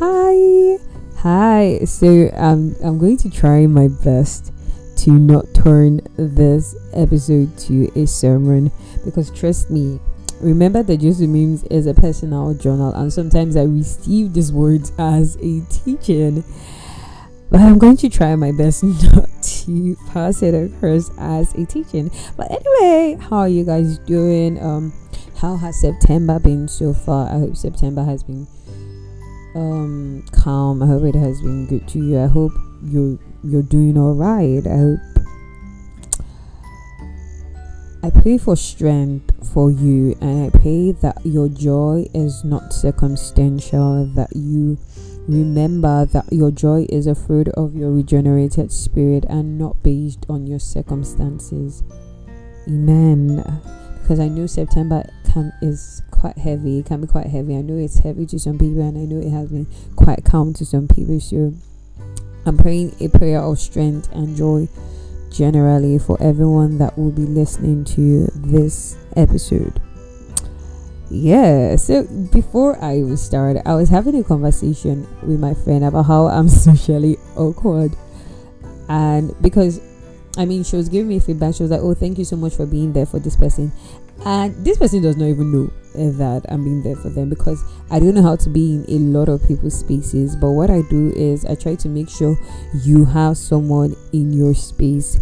Hi, hi. So um, I'm going to try my best to not turn this episode to a sermon because trust me, remember that Joseph Memes is a personal journal, and sometimes I receive these words as a teaching. But I'm going to try my best not to pass it across as a teaching. But anyway, how are you guys doing? Um, how has September been so far? I hope September has been um calm. I hope it has been good to you. I hope you're you're doing all right. I hope I pray for strength for you and I pray that your joy is not circumstantial, that you remember that your joy is a fruit of your regenerated spirit and not based on your circumstances. Amen. Because I know September can is quite heavy, it can be quite heavy. I know it's heavy to some people and I know it has been quite calm to some people. So I'm praying a prayer of strength and joy generally for everyone that will be listening to this episode. Yeah, so before I even started, I was having a conversation with my friend about how I'm socially awkward. And because I mean, she was giving me feedback. She was like, "Oh, thank you so much for being there for this person," and this person does not even know eh, that I'm being there for them because I don't know how to be in a lot of people's spaces. But what I do is I try to make sure you have someone in your space,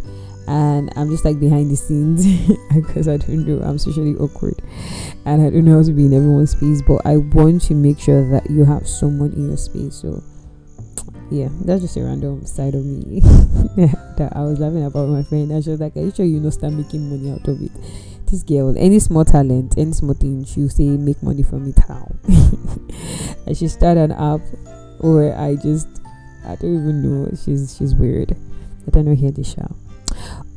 and I'm just like behind the scenes because I don't know. I'm socially awkward, and I don't know how to be in everyone's space. But I want to make sure that you have someone in your space. So yeah, that's just a random side of me that I was laughing about my friend. And was like, Are you sure you know start making money out of it? This girl, any small talent, any small thing, she'll say make money from it how. and she started an app where I just I don't even know. She's she's weird. I don't know hear the show.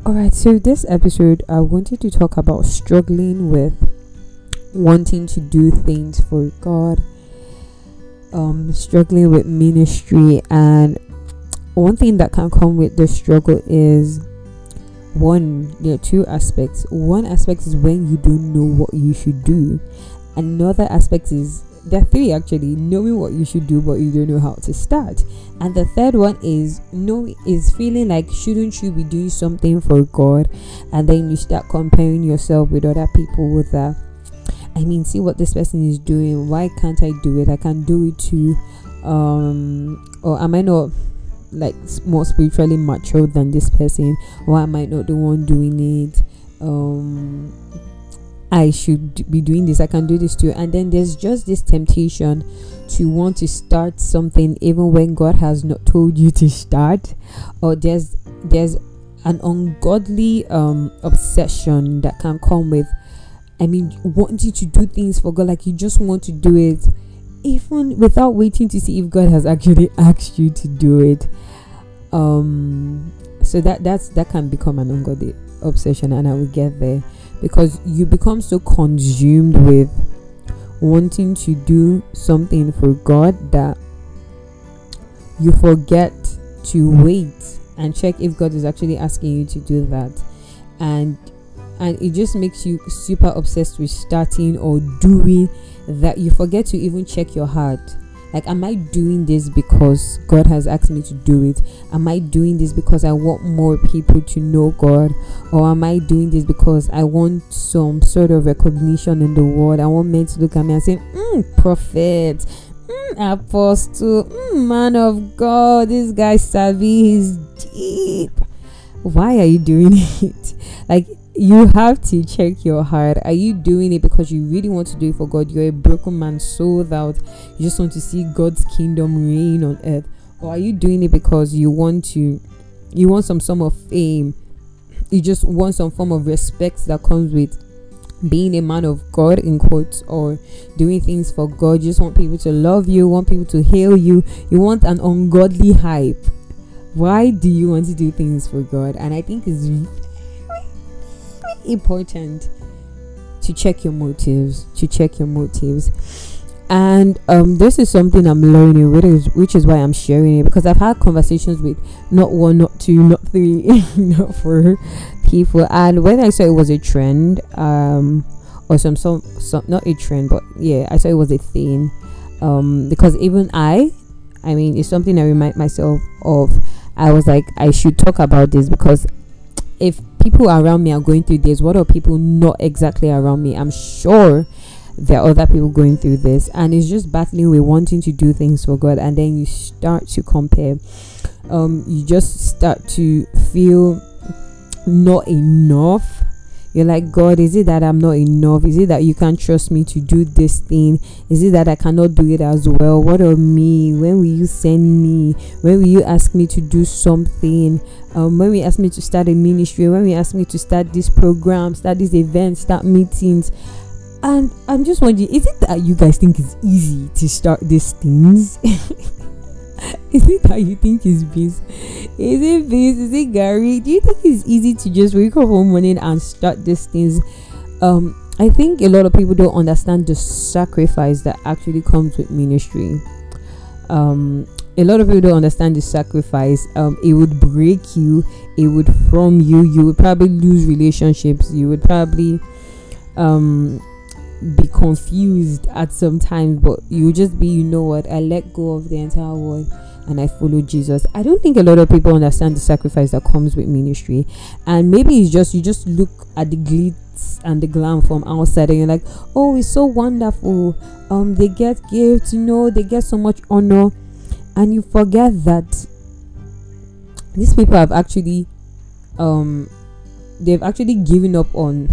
Alright, so this episode I wanted to talk about struggling with wanting to do things for God um, struggling with ministry and one thing that can come with the struggle is one there are two aspects one aspect is when you don't know what you should do another aspect is there are three actually knowing what you should do but you don't know how to start and the third one is know is feeling like shouldn't you be doing something for god and then you start comparing yourself with other people with that I mean, see what this person is doing. Why can't I do it? I can do it too. Um, or am I not like more spiritually mature than this person? Or am I not the one doing it? Um, I should be doing this. I can do this too. And then there's just this temptation to want to start something even when God has not told you to start. Or there's there's an ungodly um obsession that can come with I mean, wanting to do things for God, like you just want to do it, even without waiting to see if God has actually asked you to do it. Um, so that that's that can become an ungodly obsession, and I will get there because you become so consumed with wanting to do something for God that you forget to wait and check if God is actually asking you to do that, and and it just makes you super obsessed with starting or doing that you forget to even check your heart. Like am i doing this because god has asked me to do it? Am i doing this because i want more people to know god? Or am i doing this because i want some sort of recognition in the world? I want men to look at me and say mm, prophet. Mm, apostle. Mm, man of god. This guy savvy. He's deep. Why are you doing it? Like you have to check your heart. Are you doing it because you really want to do it for God? You're a broken man sold out. You just want to see God's kingdom reign on earth. Or are you doing it because you want to you want some form of fame? You just want some form of respect that comes with being a man of God in quotes or doing things for God. You just want people to love you, want people to hail you. You want an ungodly hype. Why do you want to do things for God? And I think it's important to check your motives to check your motives. And um, this is something i'm learning which is which is why i'm sharing it because i've had conversations with not one not two not three not four people. And when i saw it was a trend um or some some, some not a trend but yeah i saw it was a thing. Um because even i I mean, it's something I remind myself of. I was like, I should talk about this because if people around me are going through this, what are people not exactly around me? I'm sure there are other people going through this, and it's just battling with wanting to do things for God, and then you start to compare. Um, you just start to feel not enough you're like, God, is it that I'm not enough? Is it that you can't trust me to do this thing? Is it that I cannot do it as well? What of me? When will you send me? When will you ask me to do something? Um, when we ask me to start a ministry, when we ask me to start this program, start this event, start meetings. And I'm just wondering, is it that you guys think it's easy to start these things? is it how you think it's biz? Is it biz? Is it Gary? Do you think it's easy to just wake up one morning and start these things? Um, I think a lot of people don't understand the sacrifice that actually comes with ministry. Um, a lot of people don't understand the sacrifice. Um, it would break you. It would from you. You would probably lose relationships. You would probably um be confused at some times, but you just be, you know what, I let go of the entire world and I follow Jesus. I don't think a lot of people understand the sacrifice that comes with ministry, and maybe it's just you just look at the glitz and the glam from outside, and you're like, oh, it's so wonderful. Um, they get gifts, you know, they get so much honor, and you forget that these people have actually, um, they've actually given up on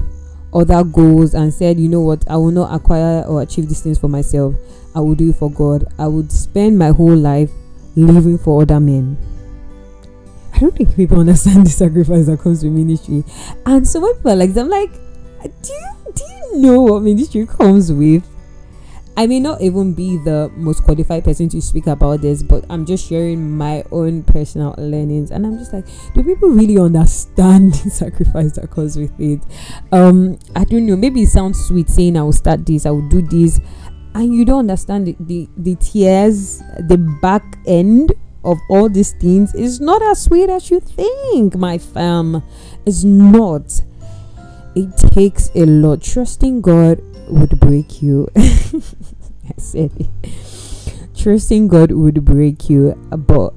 other goals and said, you know what, I will not acquire or achieve these things for myself. I will do it for God. I would spend my whole life living for other men. I don't think people understand the sacrifice that comes with ministry. And so when people are like, I'm like, do you do you know what ministry comes with? I may not even be the most qualified person to speak about this, but I'm just sharing my own personal learnings, and I'm just like, do people really understand the sacrifice that comes with it? Um, I don't know. Maybe it sounds sweet saying I will start this, I will do this, and you don't understand the the, the tears, the back end of all these things is not as sweet as you think, my fam. It's not. It takes a lot. Trusting God would break you. I said. Trusting God would break you, but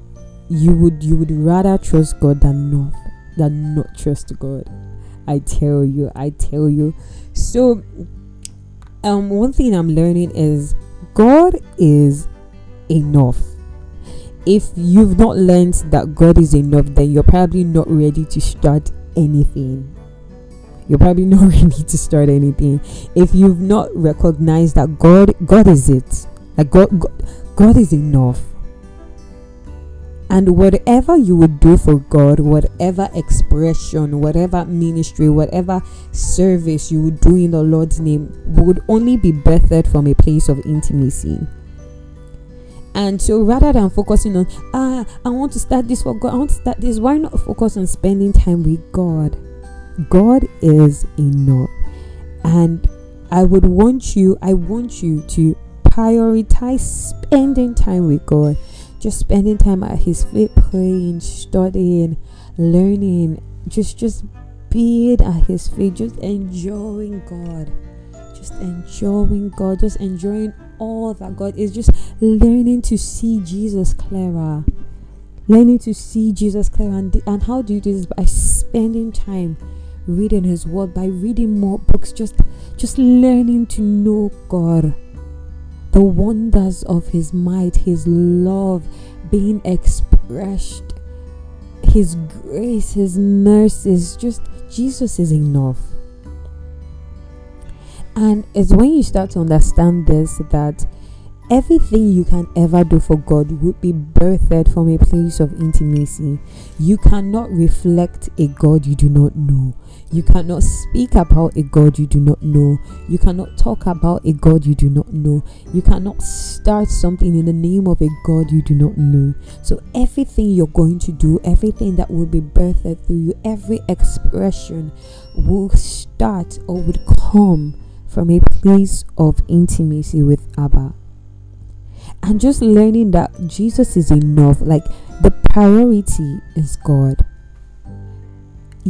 you would you would rather trust God than not than not trust God. I tell you, I tell you. So um one thing I'm learning is God is enough. If you've not learned that God is enough, then you're probably not ready to start anything you're probably not ready to start anything if you've not recognized that god god is it like god god, god is enough and whatever you would do for God, whatever expression, whatever ministry, whatever service you would do in the Lord's name would only be birthed from a place of intimacy. And so rather than focusing on, ah, I want to start this for God, I want to start this, why not focus on spending time with God? God is enough. And I would want you, I want you to prioritize spending time with God. Just spending time at his feet, praying, studying, learning, just just being at his feet, just enjoying God. Just enjoying God, just enjoying all that God is, just learning to see Jesus clearer learning to see Jesus clearer. And, and how do you do this? By spending time reading his word by reading more books just just learning to know god the wonders of his might his love being expressed his grace his mercies just jesus is enough and it's when you start to understand this that Everything you can ever do for God would be birthed from a place of intimacy. You cannot reflect a God you do not know. You cannot speak about a God you do not know. You cannot talk about a God you do not know. You cannot start something in the name of a God you do not know. So, everything you're going to do, everything that will be birthed through you, every expression will start or would come from a place of intimacy with Abba and just learning that Jesus is enough. Like the priority is God.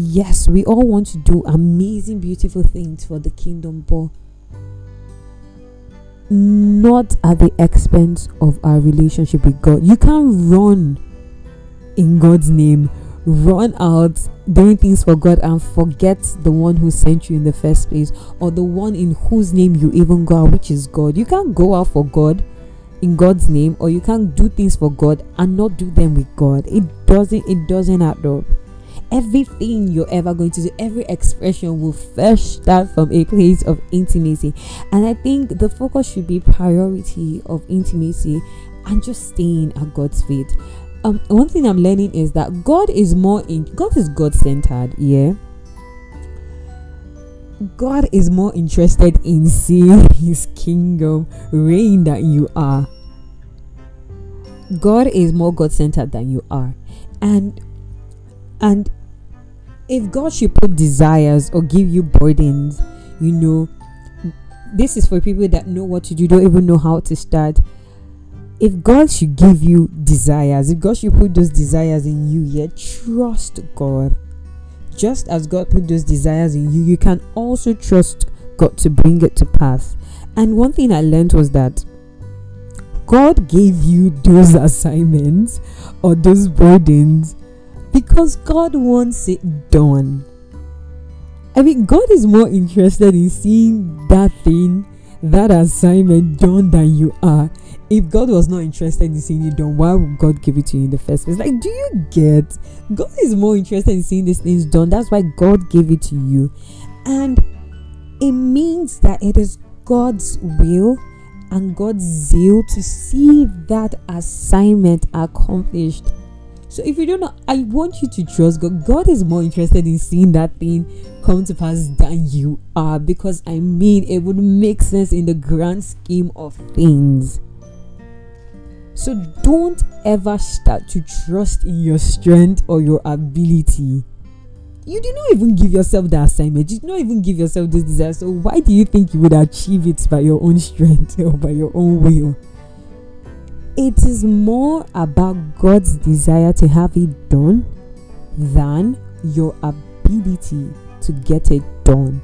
Yes, we all want to do amazing, beautiful things for the kingdom, but not at the expense of our relationship with God. You can't run in God's name, run out doing things for God and forget the one who sent you in the first place or the one in whose name you even go out, which is God. You can't go out for God in God's name or you can't do things for God and not do them with God. It doesn't it doesn't add up. Everything you're ever going to do, every expression will first start from a place of intimacy. And I think the focus should be priority of intimacy and just staying at God's feet. Um, one thing I'm learning is that God is more in God is God centered, yeah. God is more interested in seeing his kingdom reign than you are. God is more God centered than you are. And and if God should put desires or give you burdens, you know, this is for people that know what to do, don't even know how to start. If God should give you desires, if God should put those desires in you, yet trust God just as God put those desires in you, you can also trust God to bring it to pass. And one thing I learned was that God gave you those assignments or those burdens because God wants it done. I mean, God is more interested in seeing that thing, that assignment done than you are if God was not interested in seeing you done, why would God give it to you in the first place? Like, do you get? God is more interested in seeing these things done. That's why God gave it to you. And it means that it is God's will and God's zeal to see that assignment accomplished. So if you don't know, I want you to trust God. God is more interested in seeing that thing come to pass than you are because I mean it would make sense in the grand scheme of things. So don't ever start to trust in your strength or your ability. You did not even give yourself the assignment. You did not even give yourself this desire. So why do you think you would achieve it by your own strength or by your own will? It is more about God's desire to have it done than your ability to get it done.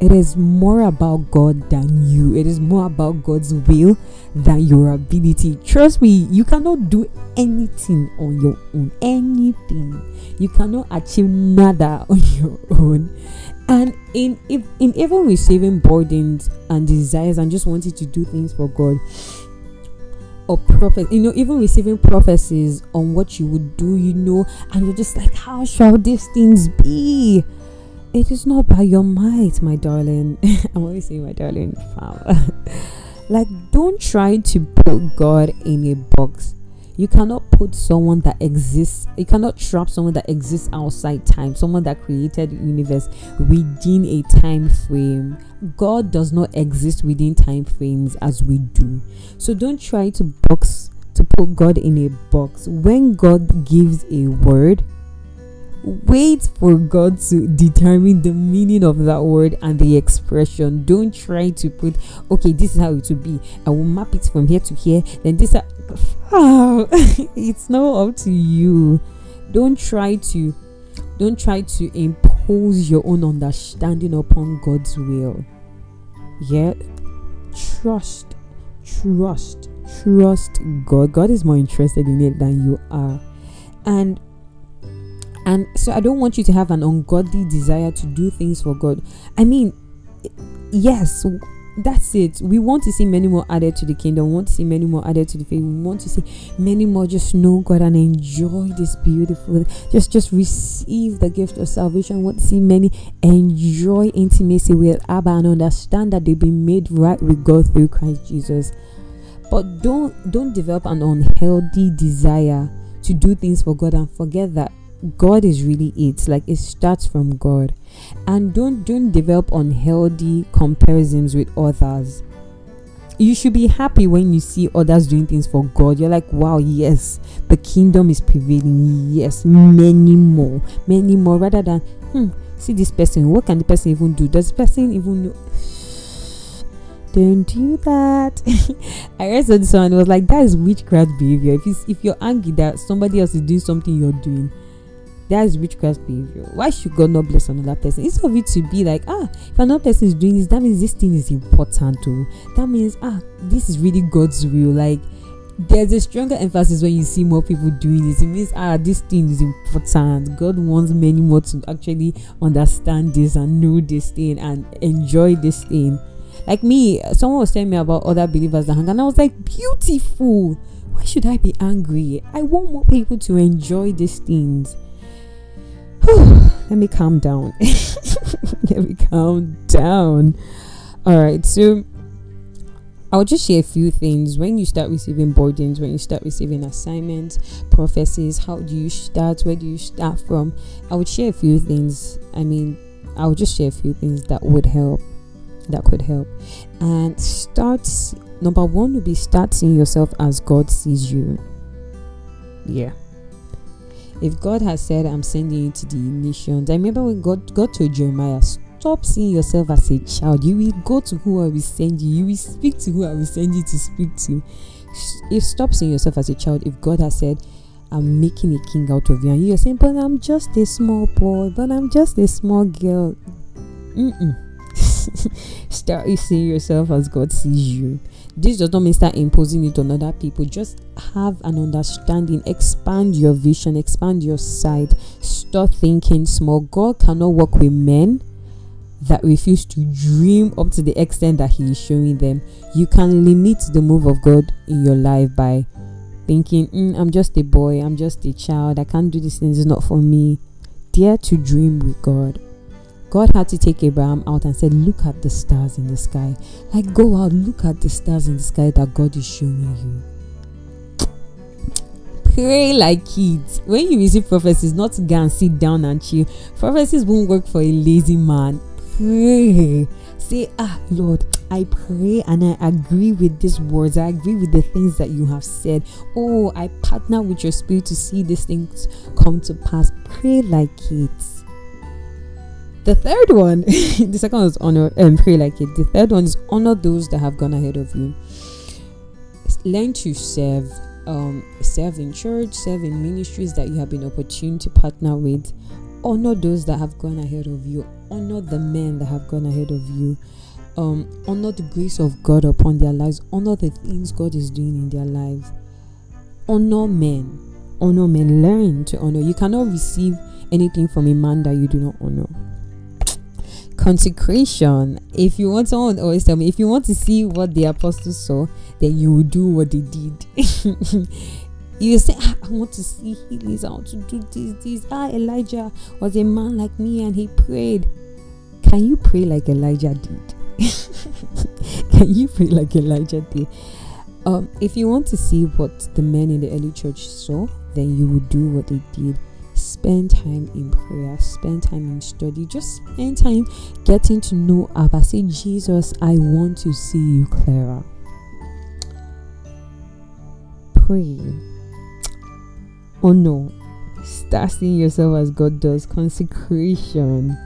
It is more about God than you. It is more about God's will than your ability. Trust me, you cannot do anything on your own. Anything. You cannot achieve nada on your own. And in if in even receiving burdens and desires and just wanting to do things for God or prophet, you know, even receiving prophecies on what you would do, you know, and you're just like, how shall these things be? It is not by your might, my darling. I'm always saying my darling like, don't try to put God in a box. You cannot put someone that exists, you cannot trap someone that exists outside time, someone that created the universe within a time frame. God does not exist within time frames as we do. So don't try to box to put God in a box. When God gives a word, wait for God to determine the meaning of that word and the expression. Don't try to put, okay, this is how it will be. I will map it from here to here. Then this, oh, it's not up to you. Don't try to, don't try to impose your own understanding upon God's will. Yeah, trust, trust, trust God. God is more interested in it than you are, and and so I don't want you to have an ungodly desire to do things for God. I mean, yes, that's it. We want to see many more added to the kingdom. We want to see many more added to the faith. We want to see many more just know God and enjoy this beautiful. Just just receive the gift of salvation. We want to see many enjoy intimacy with Abba and understand that they've been made right with God through Christ Jesus. But don't don't develop an unhealthy desire to do things for God and forget that God is really it. Like it starts from God. And don't don't develop unhealthy comparisons with others. You should be happy when you see others doing things for God. You're like, wow, yes, the kingdom is prevailing. Yes, many more, many more. Rather than, hmm, see this person. What can the person even do? Does the person even know? don't do that. I read one. It was like that is witchcraft behavior. If it's, if you're angry that somebody else is doing something you're doing, that is witchcraft behavior. Why should God not bless another person? Instead of it to be like, ah, if another person is doing this, that means this thing is important too. That means ah, this is really God's will. Like there's a stronger emphasis when you see more people doing this. It means ah, this thing is important. God wants many more to actually understand this and know this thing and enjoy this thing. Like me, someone was telling me about other believers that hang, and I was like, beautiful. Why should I be angry? I want more people to enjoy these things. Let me calm down. Let me calm down. All right, so I'll just share a few things. When you start receiving burdens, when you start receiving assignments, prophecies, how do you start? Where do you start from? I would share a few things. I mean, I would just share a few things that would help that could help. And start number one would be start seeing yourself as God sees you. Yeah. If God has said, I'm sending you to the nations, I remember when God, God told Jeremiah, Stop seeing yourself as a child. You will go to who I will send you, you will speak to who I will send you to speak to. If stop seeing yourself as a child, if God has said, I'm making a king out of you, and you're saying, But I'm just a small boy, but I'm just a small girl. Start seeing yourself as God sees you. This does not mean start imposing it on other people. Just have an understanding, expand your vision, expand your sight. Stop thinking small. God cannot work with men that refuse to dream up to the extent that He is showing them. You can limit the move of God in your life by thinking, mm, I'm just a boy, I'm just a child, I can't do these things, it's not for me. Dare to dream with God. God had to take Abraham out and said, Look at the stars in the sky. Like, go out, look at the stars in the sky that God is showing you. Pray like kids. When you receive prophecies, not to go and sit down and chill. Prophecies won't work for a lazy man. Pray. Say, Ah, Lord, I pray and I agree with these words. I agree with the things that you have said. Oh, I partner with your spirit to see these things come to pass. Pray like kids the third one, the second one is honor and um, pray like it. The third one is honor those that have gone ahead of you. Learn to serve, um, serve in church, serve in ministries that you have been opportune to partner with. Honor those that have gone ahead of you. Honor the men that have gone ahead of you. Um, honor the grace of God upon their lives. Honor the things God is doing in their lives. Honor men. Honor men. Learn to honor. You cannot receive anything from a man that you do not honor consecration. If you want someone always tell me if you want to see what the apostles saw then you will do what they did. You say ah, i want to see healings. I want to do this this. Ah elijah was a man like me and he prayed. Can you pray like elijah did? Can you pray like elijah did? Um, if you want to see what the men in the early church saw then you will do what they did spend time in prayer, spend time in study, just spend time getting to know Abba. Say, Jesus, I want to see you clearer. Pray. Oh no, start seeing yourself as God does. Consecration.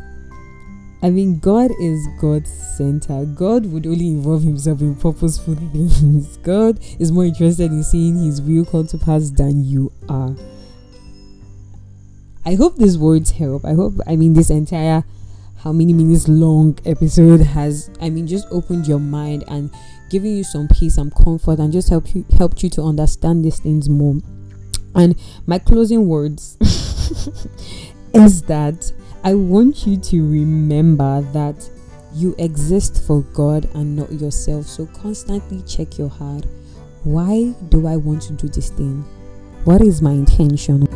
I mean, God is God's center. God would only involve himself in purposeful things. God is more interested in seeing his will come to pass than you are. I hope these words help. I hope, I mean, this entire how many minutes long episode has, I mean, just opened your mind and giving you some peace and comfort and just help you helped you to understand these things more. And my closing words is that I want you to remember that you exist for God and not yourself. So constantly check your heart. Why do I want to do this thing? What is my intention?